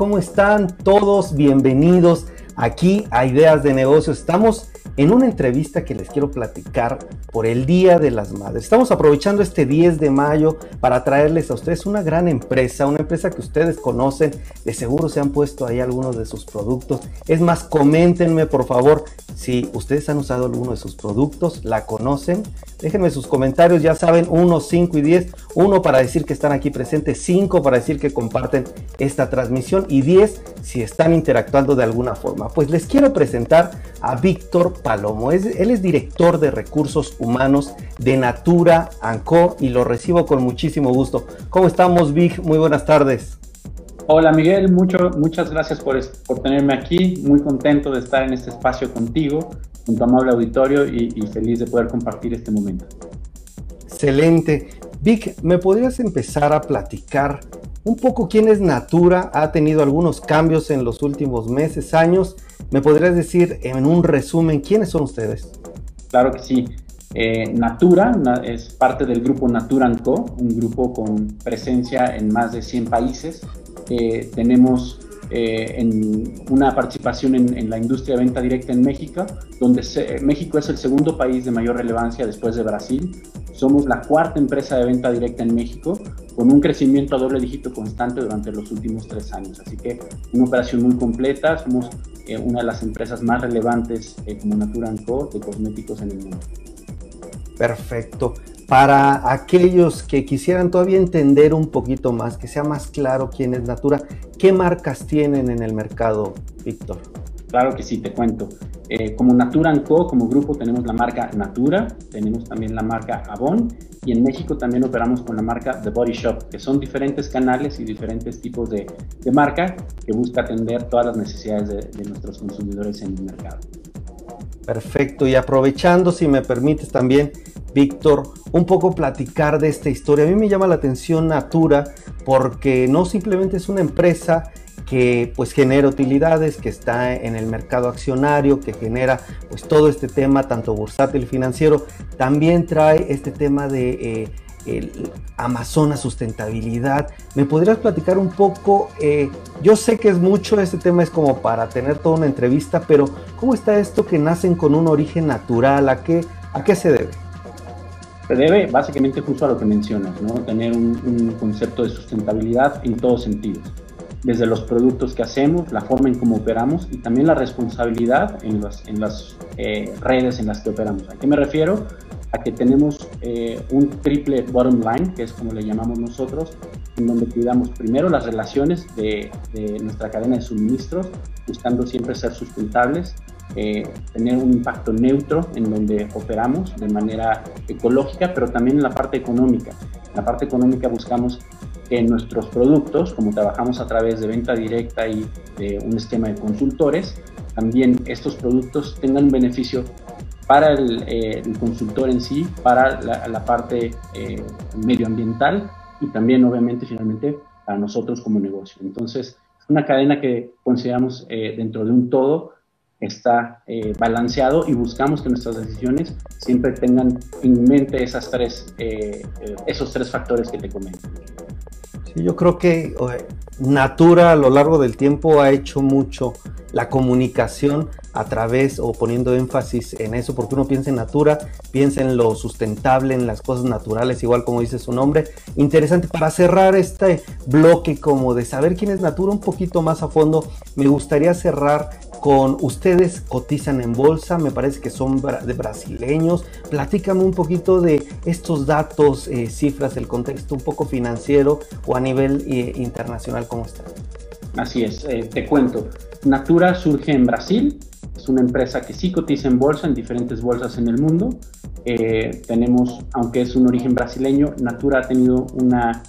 ¿Cómo están todos? Bienvenidos aquí a Ideas de Negocios. Estamos en una entrevista que les quiero platicar por el Día de las Madres. Estamos aprovechando este 10 de mayo para traerles a ustedes una gran empresa, una empresa que ustedes conocen, de seguro se han puesto ahí algunos de sus productos. Es más, coméntenme por favor si ustedes han usado alguno de sus productos, la conocen. Déjenme sus comentarios, ya saben, 1, 5 y 10. 1 para decir que están aquí presentes, 5 para decir que comparten esta transmisión y 10 si están interactuando de alguna forma. Pues les quiero presentar a Víctor Palomo. él es director de recursos humanos de Natura Co y lo recibo con muchísimo gusto. ¿Cómo estamos, Vic? Muy buenas tardes. Hola Miguel, mucho, muchas gracias por, por, tenerme aquí. Muy contento de estar en este espacio contigo, con tu amable auditorio y, y feliz de poder compartir este momento. Excelente. Vic, ¿me podrías empezar a platicar un poco quién es Natura? Ha tenido algunos cambios en los últimos meses, años ¿Me podrías decir en un resumen quiénes son ustedes? Claro que sí. Eh, Natura es parte del grupo Natura Co, un grupo con presencia en más de 100 países. Eh, tenemos eh, en una participación en, la industria de venta directa en México, donde México es el segundo país de mayor relevancia después de Brasil. Somos la cuarta empresa de venta directa en México, con un crecimiento a doble dígito constante durante los últimos tres años. Así que una operación muy completa. Somos eh, una de las empresas más relevantes eh, como Natura Co de cosméticos en el mundo. Perfecto. Para aquellos que quisieran todavía entender un poquito más, que sea más claro quién es Natura, ¿qué marcas tienen en el mercado, Víctor? Claro que sí, te cuento. Eh, como Natura Co, como grupo, tenemos la marca Natura, tenemos también la marca Avon y en México también operamos con la marca The Body Shop, que son diferentes canales y diferentes tipos de, de marca que busca atender todas las necesidades de, de nuestros consumidores en el mercado. Perfecto, y aprovechando, si me permites también, Víctor, un poco platicar de esta historia. A mí me llama la atención Natura porque no simplemente es una empresa que pues genera utilidades, que está en el mercado accionario, que genera pues todo este tema tanto bursátil financiero, también trae este tema de eh, el Amazonas sustentabilidad. ¿Me podrías platicar un poco? Eh, yo sé que es mucho, este tema es como para tener toda una entrevista, pero ¿cómo está esto que nacen con un origen natural? ¿A qué, a qué se debe? Se debe básicamente justo a lo que mencionas, ¿no? tener un, concepto de sustentabilidad en todos sentidos desde los productos que hacemos, la forma en cómo operamos y también la responsabilidad en las, en las eh, redes en las que operamos. ¿A qué me refiero? A que tenemos eh, un triple bottom line, que es como le llamamos nosotros, en donde cuidamos primero las relaciones de, nuestra cadena de suministros, buscando siempre ser sustentables, eh, tener un impacto neutro en donde operamos de manera ecológica, pero también en la parte económica. En la parte económica buscamos que nuestros productos, como trabajamos a través de venta directa y de un esquema de consultores, también estos productos tengan un beneficio para el, eh, consultor en sí, para la, parte eh, medioambiental y también obviamente finalmente para nosotros como negocio. Entonces, es una cadena que consideramos eh, dentro de un todo está balanceado y buscamos que nuestras decisiones siempre tengan en mente esas tres, esos tres factores que te comento yo creo que Natura a lo largo del tiempo ha hecho mucho la comunicación a través o poniendo énfasis en eso, porque uno piensa en Natura, piensa en lo sustentable, en las cosas naturales, igual como dice su nombre. Interesante, para cerrar este bloque como de saber quién es Natura un poquito más a fondo, me gustaría cerrar con ustedes cotizan en bolsa, me parece que son de brasileños. Platícame un poquito de estos datos, eh, cifras, el contexto un poco financiero o a nivel eh, internacional, ¿cómo está? Así es, eh, te cuento. Natura surge en Brasil, es una empresa que sí cotiza en bolsa, en diferentes bolsas en el mundo. Tenemos, aunque es un origen brasileño, Natura ha tenido una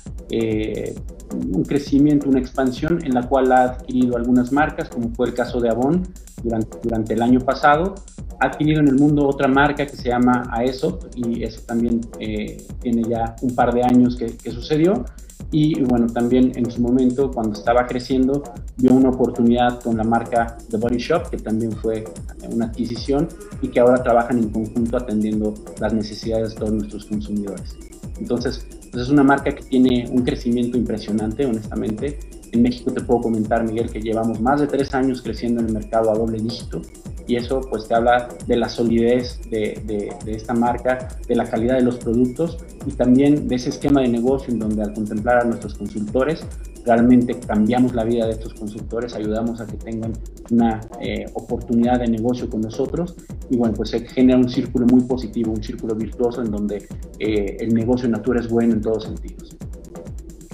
un crecimiento, una expansión en la cual ha adquirido algunas marcas, como fue el caso de Avon durante, durante el año pasado. Ha adquirido en el mundo otra marca que se llama Aesop y eso también eh, tiene ya un par de años que, que sucedió. Y bueno, también en su momento, cuando estaba creciendo, vio una oportunidad con la marca The Body Shop, que también fue una adquisición y que ahora trabajan en conjunto atendiendo las necesidades de todos nuestros consumidores. Entonces, pues es una marca que tiene un crecimiento impresionante, honestamente, En México te puedo comentar, Miguel, que llevamos más de tres años creciendo en el mercado a doble dígito y eso pues te habla de la solidez de, de, esta marca, de la calidad de los productos y también de ese esquema de negocio en donde al contemplar a nuestros consultores realmente cambiamos la vida de estos consultores, ayudamos a que tengan una eh, oportunidad de negocio con nosotros y bueno, pues se genera un círculo muy positivo, un círculo virtuoso en donde eh, el negocio en Natura es bueno en todos sentidos.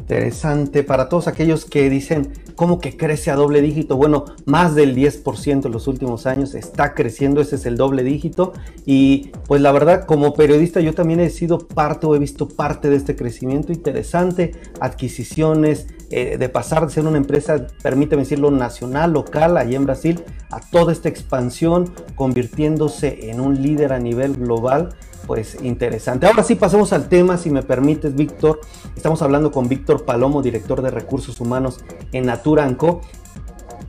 Interesante para todos aquellos que dicen, ¿cómo que crece a doble dígito? Bueno, más del 10% en los últimos años está creciendo, ese es el doble dígito. Y pues la verdad, como periodista yo también he sido parte o he visto parte de este crecimiento interesante, adquisiciones, eh, de pasar de ser una empresa, permíteme decirlo, nacional, local, allí en Brasil, a toda esta expansión, convirtiéndose en un líder a nivel global pues interesante. Ahora sí, pasemos al tema, si me permites, Víctor. Estamos hablando con Víctor Palomo, director de recursos humanos en Natura Co.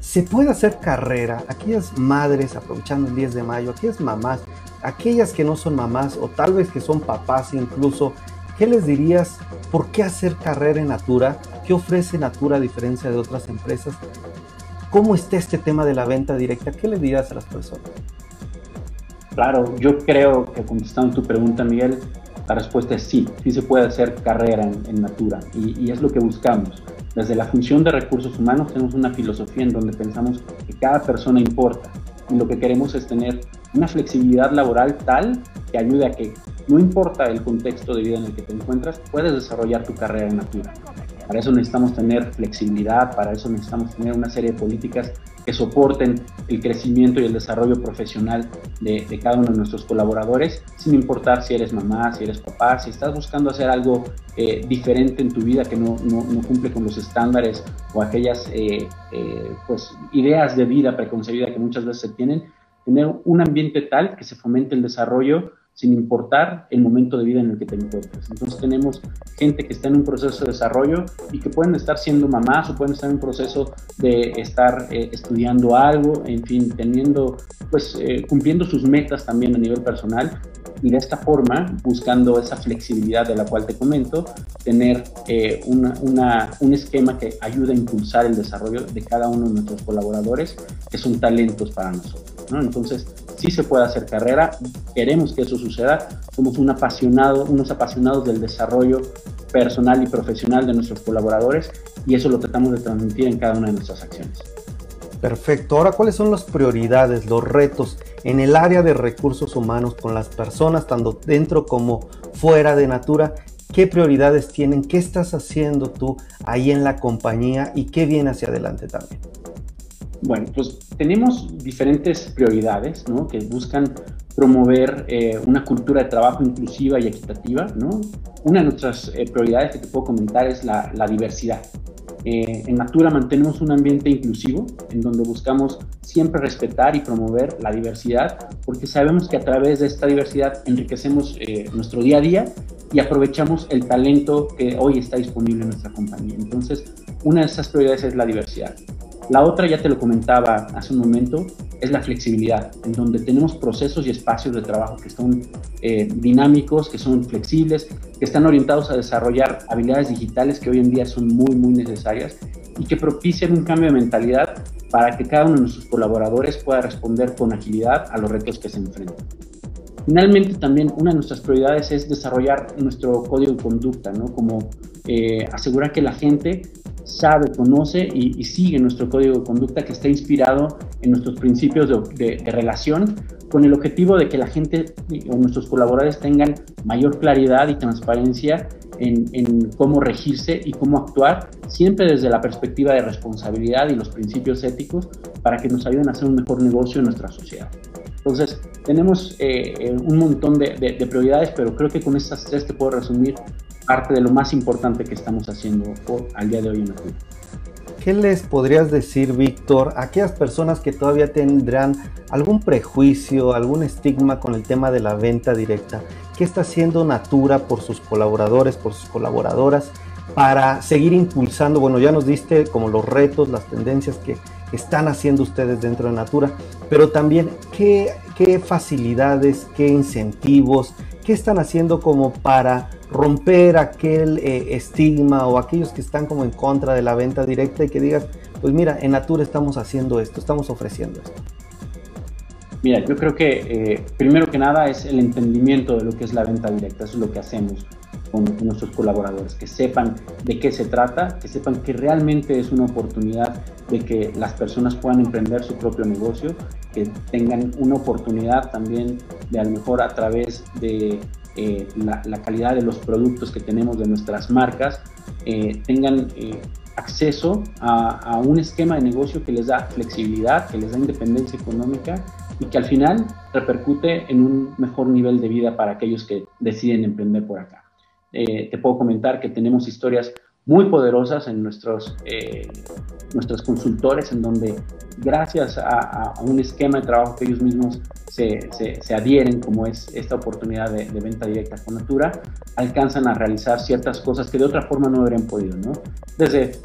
¿Se puede hacer carrera? Aquellas madres, aprovechando el 10 de mayo, aquellas mamás, aquellas que no son mamás o tal vez que son papás incluso, ¿qué les dirías? ¿Por qué hacer carrera en Natura? ¿Qué ofrece Natura a diferencia de otras empresas? ¿Cómo está este tema de la venta directa? ¿Qué le dirías a las personas? Claro, yo creo que contestando tu pregunta, Miguel, la respuesta es sí, sí se puede hacer carrera en, Natura y, es lo que buscamos. Desde la función de recursos humanos tenemos una filosofía en donde pensamos que cada persona importa y lo que queremos es tener una flexibilidad laboral tal que ayude a que no importa el contexto de vida en el que te encuentras, puedes desarrollar tu carrera en Natura. Para eso necesitamos tener flexibilidad, para eso necesitamos tener una serie de políticas que soporten el crecimiento y el desarrollo profesional de, cada uno de nuestros colaboradores, sin importar si eres mamá, si eres papá, si estás buscando hacer algo eh, diferente en tu vida que no, no, cumple con los estándares o aquellas eh, eh, pues, ideas de vida preconcebida que muchas veces se tienen, tener un ambiente tal que se fomente el desarrollo sin importar el momento de vida en el que te encuentres. Entonces tenemos gente que está en un proceso de desarrollo y que pueden estar siendo mamás o pueden estar en un proceso de estar eh, estudiando algo, en fin, teniendo, pues eh, cumpliendo sus metas también a nivel personal y de esta forma, buscando esa flexibilidad de la cual te comento, tener eh, un esquema que ayude a impulsar el desarrollo de cada uno de nuestros colaboradores, que son talentos para nosotros. ¿no? Entonces, sí se puede hacer carrera, queremos que eso suceda, somos un apasionado, unos apasionados del desarrollo personal y profesional de nuestros colaboradores y eso lo tratamos de transmitir en cada una de nuestras acciones. Perfecto. Ahora, ¿cuáles son las prioridades, los retos en el área de recursos humanos con las personas, tanto dentro como fuera de Natura? ¿Qué prioridades tienen? ¿Qué estás haciendo tú ahí en la compañía y qué viene hacia adelante también? Bueno, pues tenemos diferentes prioridades ¿no? que buscan promover eh, una cultura de trabajo inclusiva y equitativa. ¿no? Una de nuestras eh, prioridades que te puedo comentar es la, la diversidad. Eh, en Natura mantenemos un ambiente inclusivo en donde buscamos siempre respetar y promover la diversidad porque sabemos que a través de esta diversidad enriquecemos nuestro día a día y aprovechamos el talento que hoy está disponible en nuestra compañía. Entonces, una de esas prioridades es la diversidad. La otra, ya te lo comentaba hace un momento, es la flexibilidad, en donde tenemos procesos y espacios de trabajo que son eh, dinámicos, que son flexibles, que están orientados a desarrollar habilidades digitales que hoy en día son muy, muy necesarias y que propician un cambio de mentalidad para que cada uno de nuestros colaboradores pueda responder con agilidad a los retos que se enfrentan. Finalmente, también una de nuestras prioridades es desarrollar nuestro código de conducta, ¿no? Como eh, asegurar que la gente sabe, conoce y, sigue nuestro código de conducta que está inspirado en nuestros principios de, relación con el objetivo de que la gente o nuestros colaboradores tengan mayor claridad y transparencia en, cómo regirse y cómo actuar, siempre desde la perspectiva de responsabilidad y los principios éticos para que nos ayuden a hacer un mejor negocio en nuestra sociedad. Entonces, tenemos eh, eh, un montón de, de, prioridades, pero creo que con estas tres te puedo resumir parte de lo más importante que estamos haciendo por, al día de hoy en la vida. ¿Qué les podrías decir, Víctor, a aquellas personas que todavía tendrán algún prejuicio, algún estigma con el tema de la venta directa? ¿Qué está haciendo Natura por sus colaboradores, por sus colaboradoras, para seguir impulsando? Bueno, ya nos diste como los retos, las tendencias que están haciendo ustedes dentro de Natura, pero también qué, qué facilidades, qué incentivos, ¿qué están haciendo como para romper aquel eh, estigma o aquellos que están como en contra de la venta directa y que digas, pues mira, en Natura estamos haciendo esto, estamos ofreciendo esto? Mira, yo creo que eh, primero que nada es el entendimiento de lo que es la venta directa, eso es lo que hacemos con, nuestros colaboradores, que sepan de qué se trata, que sepan que realmente es una oportunidad de que las personas puedan emprender su propio negocio, que tengan una oportunidad también de a lo mejor a través de eh, la, calidad de los productos que tenemos de nuestras marcas, eh, tengan eh, acceso a, un esquema de negocio que les da flexibilidad, que les da independencia económica y que al final repercute en un mejor nivel de vida para aquellos que deciden emprender por acá. Te puedo comentar que tenemos historias muy poderosas en nuestros, eh, nuestros consultores, en donde gracias a, un esquema de trabajo que ellos mismos se, se, adhieren, como es esta oportunidad de, de, venta directa con Natura, alcanzan a realizar ciertas cosas que de otra forma no habrían podido, ¿no? Desde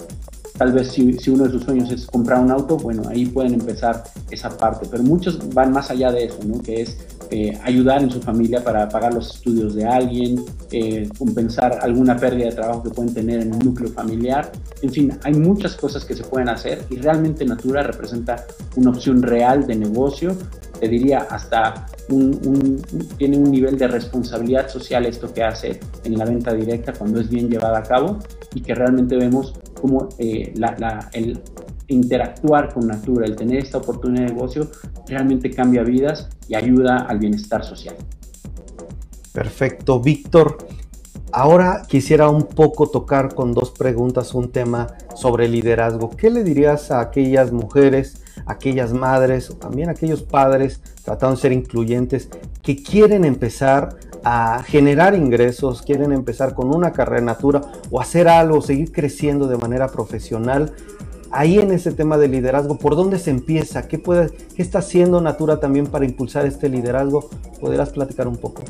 Tal vez si, si, uno de sus sueños es comprar un auto, bueno, ahí pueden empezar esa parte, pero muchos van más allá de eso, ¿no? Que es eh, ayudar en su familia para pagar los estudios de alguien, eh, compensar alguna pérdida de trabajo que pueden tener en un núcleo familiar. En fin, hay muchas cosas que se pueden hacer y realmente Natura representa una opción real de negocio. Te diría hasta un, tiene un nivel de responsabilidad social esto que hace en la venta directa cuando es bien llevada a cabo y que realmente vemos como eh, el interactuar con Natura, el tener esta oportunidad de negocio, realmente cambia vidas y ayuda al bienestar social. Perfecto, Víctor. Ahora quisiera un poco tocar con dos preguntas un tema sobre liderazgo. ¿Qué le dirías a aquellas mujeres, aquellas madres o también aquellos padres, tratando de ser incluyentes, que quieren empezar a generar ingresos, quieren empezar con una carrera natura o hacer algo, seguir creciendo de manera profesional. Ahí en ese tema de liderazgo, ¿por dónde se empieza? ¿Qué, puede, está haciendo Natura también para impulsar este liderazgo? ¿Podrás platicar un poco?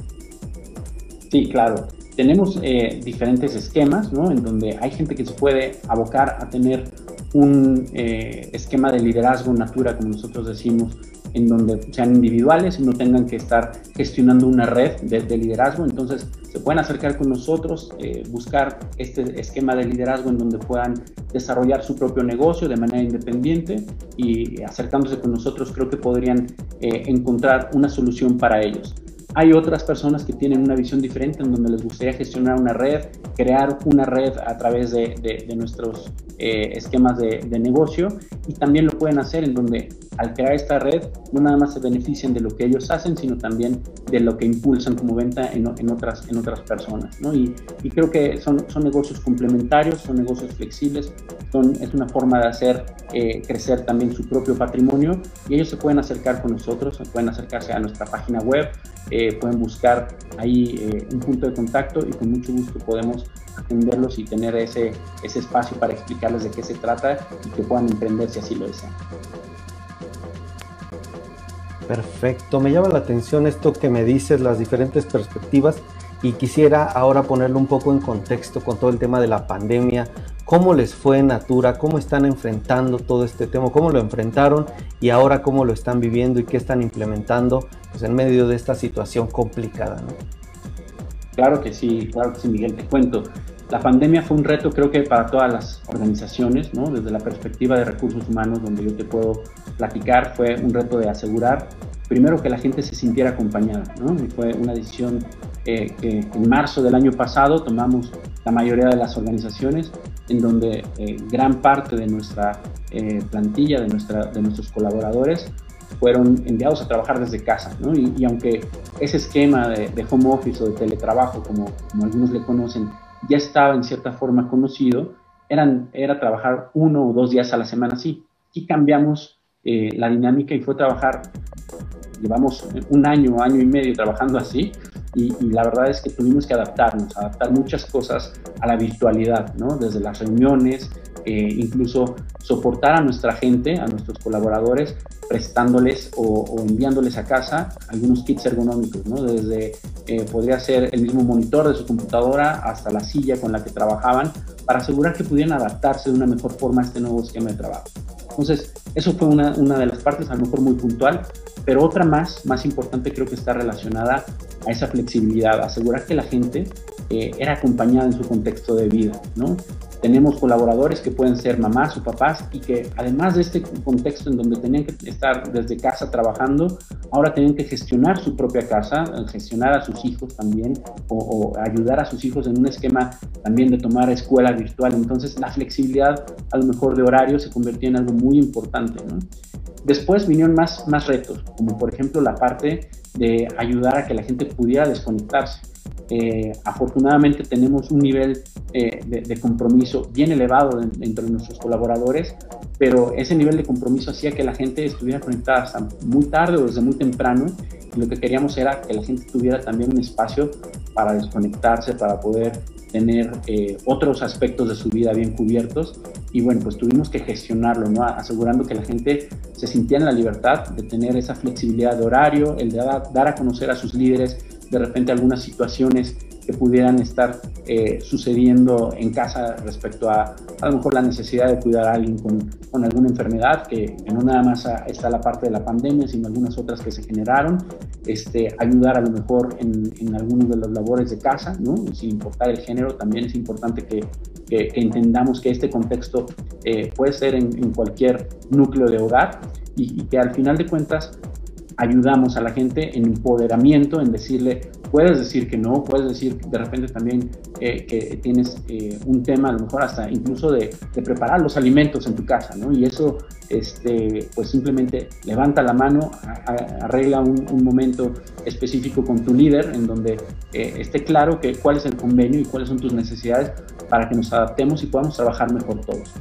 Sí, claro. Tenemos eh, diferentes esquemas, ¿no? En donde hay gente que se puede abocar a tener un eh, esquema de liderazgo Natura, como nosotros decimos, en donde sean individuales y no tengan que estar gestionando una red de, liderazgo. Entonces, se pueden acercar con nosotros, eh, buscar este esquema de liderazgo en donde puedan desarrollar su propio negocio de manera independiente y acercándose con nosotros creo que podrían eh, encontrar una solución para ellos. Hay otras personas que tienen una visión diferente en donde les gustaría gestionar una red, crear una red a través de, de, nuestros eh, esquemas de, de, negocio y también lo pueden hacer en donde al crear esta red no nada más se benefician de lo que ellos hacen, sino también de lo que impulsan como venta en, en otras, en otras personas. ¿no? Y, y, creo que son, son negocios complementarios, son negocios flexibles, son, es una forma de hacer eh, crecer también su propio patrimonio y ellos se pueden acercar con nosotros, se pueden acercarse a nuestra página web, eh, pueden buscar ahí eh, un punto de contacto y con mucho gusto podemos atenderlos y tener ese, ese espacio para explicarles de qué se trata y que puedan emprender si así lo desean. Perfecto, me llama la atención esto que me dices, las diferentes perspectivas y quisiera ahora ponerlo un poco en contexto con todo el tema de la pandemia, cómo les fue en Natura, cómo están enfrentando todo este tema, cómo lo enfrentaron y ahora cómo lo están viviendo y qué están implementando pues, en medio de esta situación complicada. ¿no? Claro que sí, claro que sí, Miguel, te cuento. La pandemia fue un reto creo que para todas las organizaciones, ¿no? desde la perspectiva de recursos humanos, donde yo te puedo platicar, fue un reto de asegurar primero que la gente se sintiera acompañada. ¿no? Y fue una decisión eh, que en marzo del año pasado tomamos la mayoría de las organizaciones, en donde eh, gran parte de nuestra eh, plantilla, de, nuestra, de nuestros colaboradores, fueron enviados a trabajar desde casa. ¿no? Y, aunque ese esquema de, de, home office o de teletrabajo, como, como algunos le conocen, ya estaba en cierta forma conocido, eran, era trabajar uno o dos días a la semana así. Y cambiamos eh, la dinámica y fue trabajar, llevamos un año, año y medio trabajando así, y, la verdad es que tuvimos que adaptarnos, adaptar muchas cosas a la virtualidad, ¿no? Desde las reuniones, eh, incluso soportar a nuestra gente, a nuestros colaboradores, prestándoles o, enviándoles a casa algunos kits ergonómicos, ¿no? Desde, eh, podría ser el mismo monitor de su computadora hasta la silla con la que trabajaban, para asegurar que pudieran adaptarse de una mejor forma a este nuevo esquema de trabajo. Entonces, eso fue una, de las partes, a lo mejor muy puntual, pero otra más, más importante creo que está relacionada a esa flexibilidad, asegurar que la gente eh, era acompañada en su contexto de vida, ¿no? Tenemos colaboradores que pueden ser mamás o papás y que además de este contexto en donde tenían que estar desde casa trabajando, ahora tienen que gestionar su propia casa, gestionar a sus hijos también o, ayudar a sus hijos en un esquema también de tomar escuela virtual. Entonces la flexibilidad a lo mejor de horario se convirtió en algo muy importante. Después vinieron más, más retos, como por ejemplo la parte de ayudar a que la gente pudiera desconectarse. Eh, afortunadamente tenemos un nivel eh, de, compromiso bien elevado dentro de nuestros colaboradores, pero ese nivel de compromiso hacía que la gente estuviera conectada hasta muy tarde o desde muy temprano. Y lo que queríamos era que la gente tuviera también un espacio para desconectarse, para poder tener eh, otros aspectos de su vida bien cubiertos. Y bueno, pues tuvimos que gestionarlo, ¿no? asegurando que la gente se sintiera en la libertad de tener esa flexibilidad de horario, el de dar a conocer a sus líderes de repente algunas situaciones que pudieran estar eh, sucediendo en casa respecto a a lo mejor la necesidad de cuidar a alguien con, con alguna enfermedad, que, no nada más está la parte de la pandemia, sino algunas otras que se generaron, este, ayudar a lo mejor en, en algunos de las labores de casa, ¿no? sin importar el género, también es importante que, que, entendamos que este contexto eh, puede ser en, cualquier núcleo de hogar y que al final de cuentas ayudamos a la gente en empoderamiento, en decirle, puedes decir que no, puedes decir de repente también eh, que tienes eh, un tema, a lo mejor hasta incluso de, preparar los alimentos en tu casa, ¿no? Y eso, este, pues simplemente levanta la mano, arregla un, momento específico con tu líder en donde eh, esté claro que cuál es el convenio y cuáles son tus necesidades para que nos adaptemos y podamos trabajar mejor todos.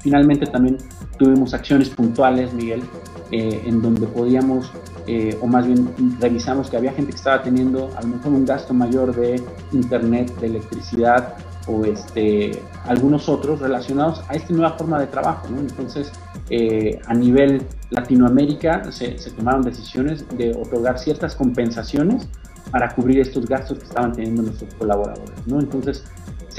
Finalmente también tuvimos acciones puntuales, Miguel, en donde podíamos eh, o más bien revisamos que había gente que estaba teniendo a lo mejor un gasto mayor de internet, de electricidad o este, algunos otros relacionados a esta nueva forma de trabajo. Entonces, eh, a nivel Latinoamérica se, tomaron decisiones de otorgar ciertas compensaciones para cubrir estos gastos que estaban teniendo nuestros colaboradores. ¿no? Entonces,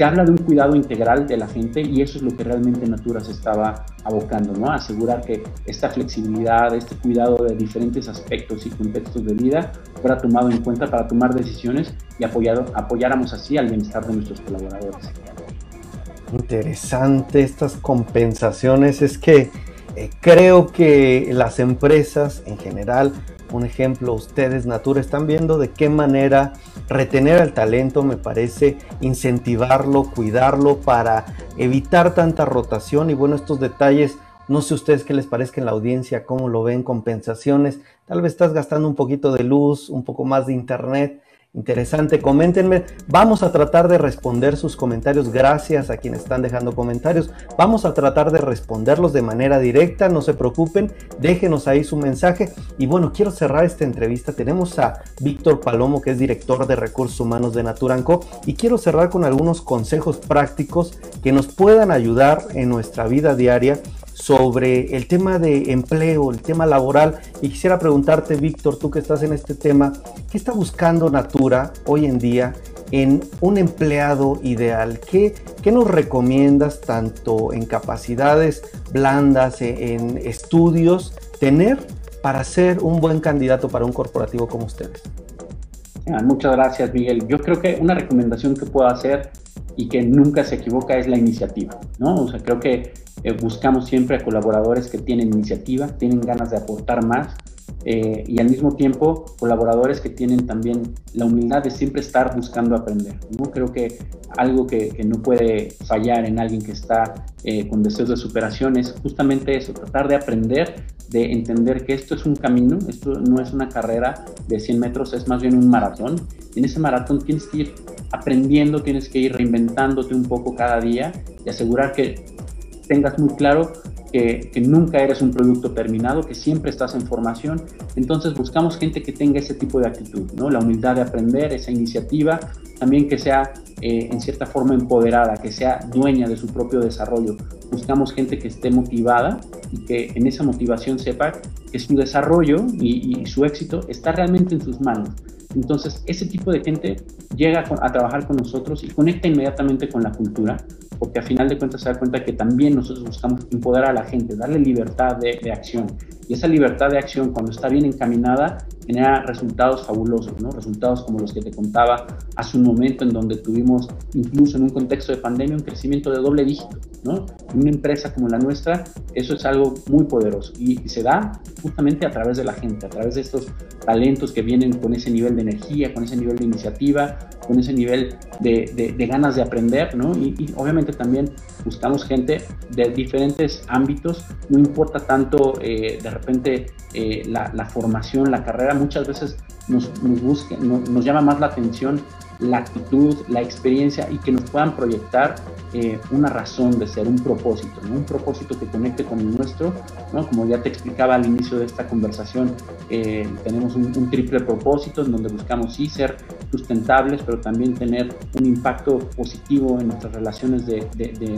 se habla de un cuidado integral de la gente y eso es lo que realmente Natura se estaba abocando, ¿no? Asegurar que esta flexibilidad, este cuidado de diferentes aspectos y contextos de vida fuera tomado en cuenta para tomar decisiones y apoyado, apoyáramos así al bienestar de nuestros colaboradores. Interesante estas compensaciones, es que eh, creo que las empresas en general un ejemplo, ustedes, Natura, están viendo de qué manera retener al talento, me parece, incentivarlo, cuidarlo para evitar tanta rotación y bueno, estos detalles. No sé ustedes qué les parezca en la audiencia, cómo lo ven, compensaciones. Tal vez estás gastando un poquito de luz, un poco más de internet Interesante, coméntenme. Vamos a tratar de responder sus comentarios. Gracias a quienes están dejando comentarios. Vamos a tratar de responderlos de manera directa. No se preocupen, déjenos ahí su mensaje. Y bueno, quiero cerrar esta entrevista. Tenemos a Víctor Palomo, que es director de recursos humanos de Naturanco. Y quiero cerrar con algunos consejos prácticos que nos puedan ayudar en nuestra vida diaria sobre el tema de empleo, el tema laboral. Y quisiera preguntarte, Víctor, tú que estás en este tema, ¿qué está buscando Natura hoy en día en un empleado ideal? ¿Qué, qué nos recomiendas tanto en capacidades blandas, e, en estudios, tener para ser un buen candidato para un corporativo como ustedes? Ah, muchas gracias, Miguel. Yo creo que una recomendación que puedo hacer y que nunca se equivoca es la iniciativa, ¿no? O sea, creo que eh, buscamos siempre a colaboradores que tienen iniciativa, tienen ganas de aportar más eh, y al mismo tiempo colaboradores que tienen también la humildad de siempre estar buscando aprender. ¿no? Creo que algo que, no puede fallar en alguien que está eh, con deseos de superación es justamente eso, tratar de aprender, de entender que esto es un camino, esto no es una carrera de 100 metros, es más bien un maratón. Y en ese maratón tienes que ir aprendiendo, tienes que ir reinventándote un poco cada día y asegurar que tengas muy claro que, nunca eres un producto terminado, que siempre estás en formación. Entonces buscamos gente que tenga ese tipo de actitud, ¿no? La humildad de aprender, esa iniciativa, también que sea eh, en cierta forma empoderada, que sea dueña de su propio desarrollo. Buscamos gente que esté motivada y que en esa motivación sepa que su desarrollo y, y su éxito está realmente en sus manos. Entonces, ese tipo de gente llega a trabajar con nosotros y conecta inmediatamente con la cultura porque a final de cuentas se da cuenta que también nosotros buscamos empoderar a la gente, darle libertad de, acción. Y esa libertad de acción, cuando está bien encaminada, genera resultados fabulosos, ¿no? Resultados como los que te contaba hace un momento en donde tuvimos, incluso en un contexto de pandemia, un crecimiento de doble dígito, ¿no? En una empresa como la nuestra, eso es algo muy poderoso y, se da justamente a través de la gente, a través de estos talentos que vienen con ese nivel de energía, con ese nivel de iniciativa, con ese nivel de, de, ganas de aprender, ¿no? Y, y, obviamente también buscamos gente de diferentes ámbitos, no importa tanto eh, de repente eh, la, formación, la carrera, muchas veces nos, nos, nos llama más la atención la actitud, la experiencia y que nos puedan proyectar eh, una razón de ser, un propósito, un propósito que conecte con el nuestro. ¿no? Como ya te explicaba al inicio de esta conversación, tenemos un, triple propósito en donde buscamos sí ser sustentables, pero también tener un impacto positivo en nuestras relaciones de,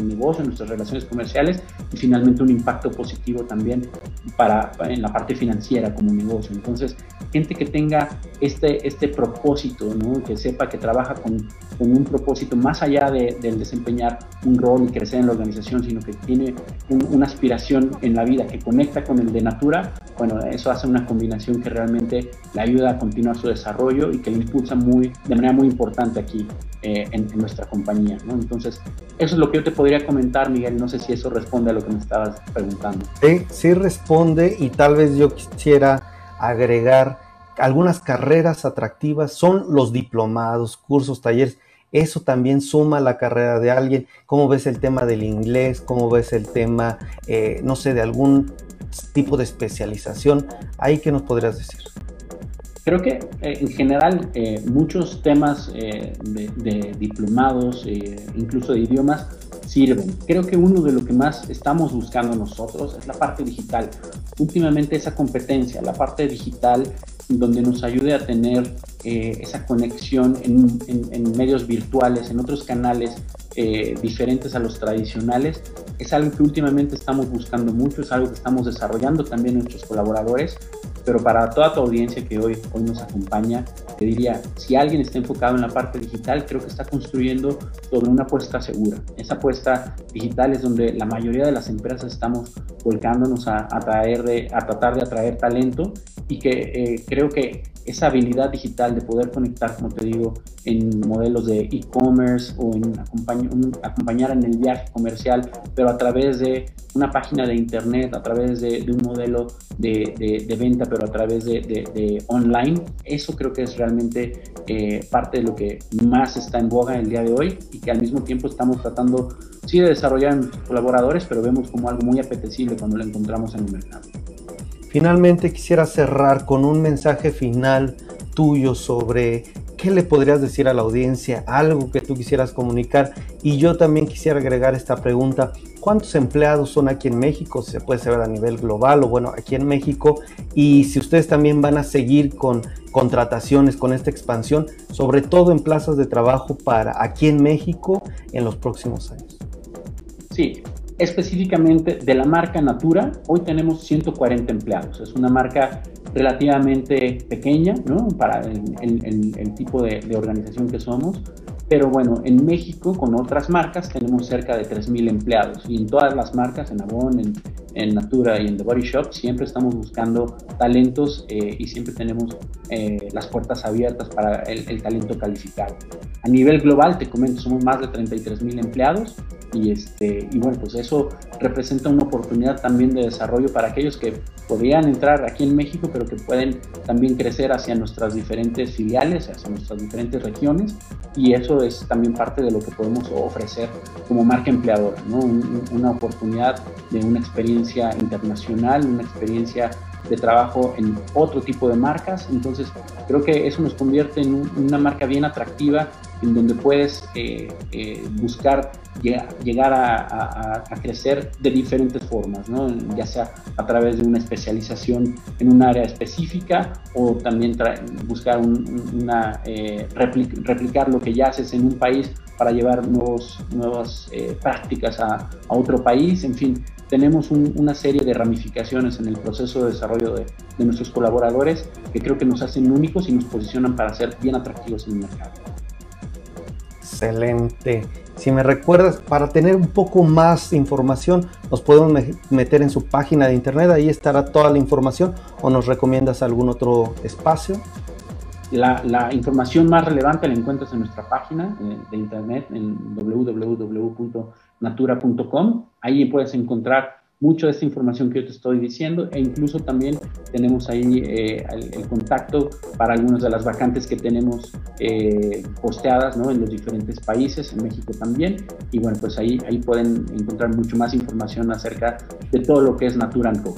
negocio, en nuestras relaciones comerciales y finalmente un impacto positivo también para, en la parte financiera como negocio. Entonces, gente que tenga este, este propósito, ¿no? que sepa que trabaja con, con un propósito más allá de, del desempeñar un rol y crecer en la organización, sino que tiene una aspiración en la vida que conecta con el de Natura, bueno, eso hace una combinación que realmente le ayuda a continuar su desarrollo y que le impulsa muy, de manera muy importante aquí eh, en, nuestra compañía. ¿no? Entonces, eso es lo que yo te podría comentar, Miguel. No sé si eso responde a lo que me estabas preguntando. Sí, sí responde y tal vez yo quisiera agregar algunas carreras atractivas son los diplomados, cursos, talleres. Eso también suma la carrera de alguien. ¿Cómo ves el tema del inglés? ¿Cómo ves el tema, eh, no sé, de algún tipo de especialización? ¿Ahí qué nos podrías decir? Creo que eh, en general eh, muchos temas de, diplomados, incluso de idiomas, sirven. Creo que uno de lo que más estamos buscando nosotros es la parte digital. Últimamente esa competencia, la parte digital donde nos ayude a tener eh, esa conexión en, medios virtuales, en otros canales eh, diferentes a los tradicionales, es algo que últimamente estamos buscando mucho, es algo que estamos desarrollando también nuestros colaboradores, pero para toda tu audiencia que hoy, hoy nos acompaña, te diría, si alguien está enfocado en la parte digital, creo que está construyendo sobre una apuesta segura. Esa apuesta digital es donde la mayoría de las empresas estamos volcándonos a, a, traer a tratar de atraer talento y que eh, creo que esa habilidad digital de poder conectar, como te digo, en modelos de e-commerce o en acompañar en el viaje comercial, pero a través de una página de internet, a través de, un modelo de, de, venta, pero a través de, online, eso creo que es realmente eh, parte de lo que más está en boga el día de hoy y que al mismo tiempo estamos tratando, sí, de desarrollar en colaboradores, pero vemos como algo muy apetecible cuando lo encontramos en el mercado. Finalmente quisiera cerrar con un mensaje final tuyo sobre qué le podrías decir a la audiencia, algo que tú quisieras comunicar. Y yo también quisiera agregar esta pregunta, ¿cuántos empleados son aquí en México? Se puede saber a nivel global o bueno, aquí en México. Y si ustedes también van a seguir con contrataciones, con esta expansión, sobre todo en plazas de trabajo para aquí en México en los próximos años. Sí, específicamente de la marca Natura, hoy tenemos 140 empleados. Es una marca relativamente pequeña, ¿no? Para el, tipo de, organización que somos. Pero bueno, en México con otras marcas tenemos cerca de 3.000 empleados. Y en todas las marcas, en Avon, en, en Natura y en The Body Shop, siempre estamos buscando talentos eh, y siempre tenemos eh, las puertas abiertas para el, el, talento calificado. A nivel global, te comento, somos más de 33.000 empleados y, este, y bueno, pues eso representa una oportunidad también de desarrollo para aquellos que podrían entrar aquí en México, pero que pueden también crecer hacia nuestras diferentes filiales, hacia nuestras diferentes regiones, y eso es también parte de lo que podemos ofrecer como marca empleadora, ¿no? una oportunidad de una experiencia internacional, una experiencia de trabajo en otro tipo de marcas. Entonces, creo que eso nos convierte en una marca bien atractiva en donde puedes eh, eh, buscar llegar a, crecer de diferentes formas, ¿no? ya sea a través de una especialización en un área específica o también buscar una, eh, replicar lo que ya haces en un país para llevar nuevos, nuevas prácticas a, a, otro país, en fin, tenemos una serie de ramificaciones en el proceso de desarrollo de, de, nuestros colaboradores que creo que nos hacen únicos y nos posicionan para ser bien atractivos en el mercado. Excelente. Si me recuerdas, para tener un poco más información, nos podemos meter en su página de internet, ahí estará toda la información, o nos recomiendas algún otro espacio. La, información más relevante la encuentras en nuestra página de, de internet, en www.natura.com. Ahí puedes encontrar mucho de esta información que yo te estoy diciendo e incluso también tenemos ahí eh, el, contacto para algunas de las vacantes que tenemos eh, posteadas ¿no? en los diferentes países, en México también. Y bueno, pues ahí, ahí pueden encontrar mucho más información acerca de todo lo que es Natura Co.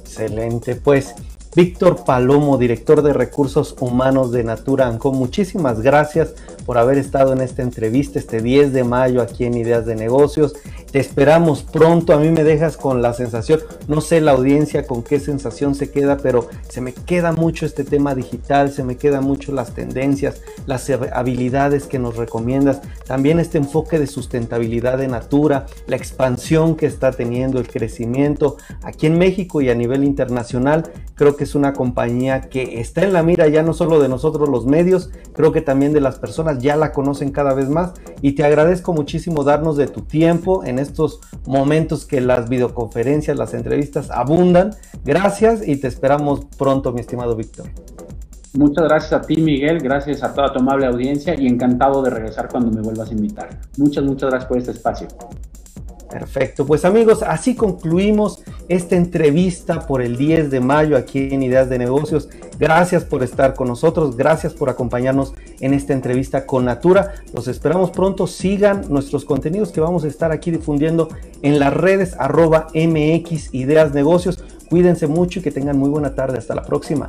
Excelente, pues Víctor Palomo, director de recursos humanos de Natura Anco, muchísimas gracias por haber estado en esta entrevista este 10 de mayo aquí en Ideas de Negocios. Te esperamos pronto. A mí me dejas con la sensación, no sé la audiencia con qué sensación se queda, pero se me queda mucho este tema digital, se me queda mucho las tendencias, las habilidades que nos recomiendas, también este enfoque de sustentabilidad de Natura, la expansión que está teniendo, el crecimiento aquí en México y a nivel internacional. Creo que es una compañía que está en la mira ya no solo de nosotros los medios, creo que también de las ya la conocen cada vez más y te agradezco muchísimo darnos de tu tiempo en estos momentos que las videoconferencias, las entrevistas abundan. Gracias y te esperamos pronto, mi estimado Víctor. Muchas gracias a ti, Miguel, gracias a toda tu amable audiencia y encantado de regresar cuando me vuelvas a invitar. Muchas, muchas gracias por este espacio. Perfecto, pues amigos, así concluimos esta entrevista por el 10 de mayo aquí en Ideas de Negocios. Gracias por estar con nosotros, gracias por acompañarnos en esta entrevista con Natura. Los esperamos pronto, sigan nuestros contenidos que vamos a estar aquí difundiendo en las redes arroba MX Ideas Negocios. Cuídense mucho y que tengan muy buena tarde. Hasta la próxima.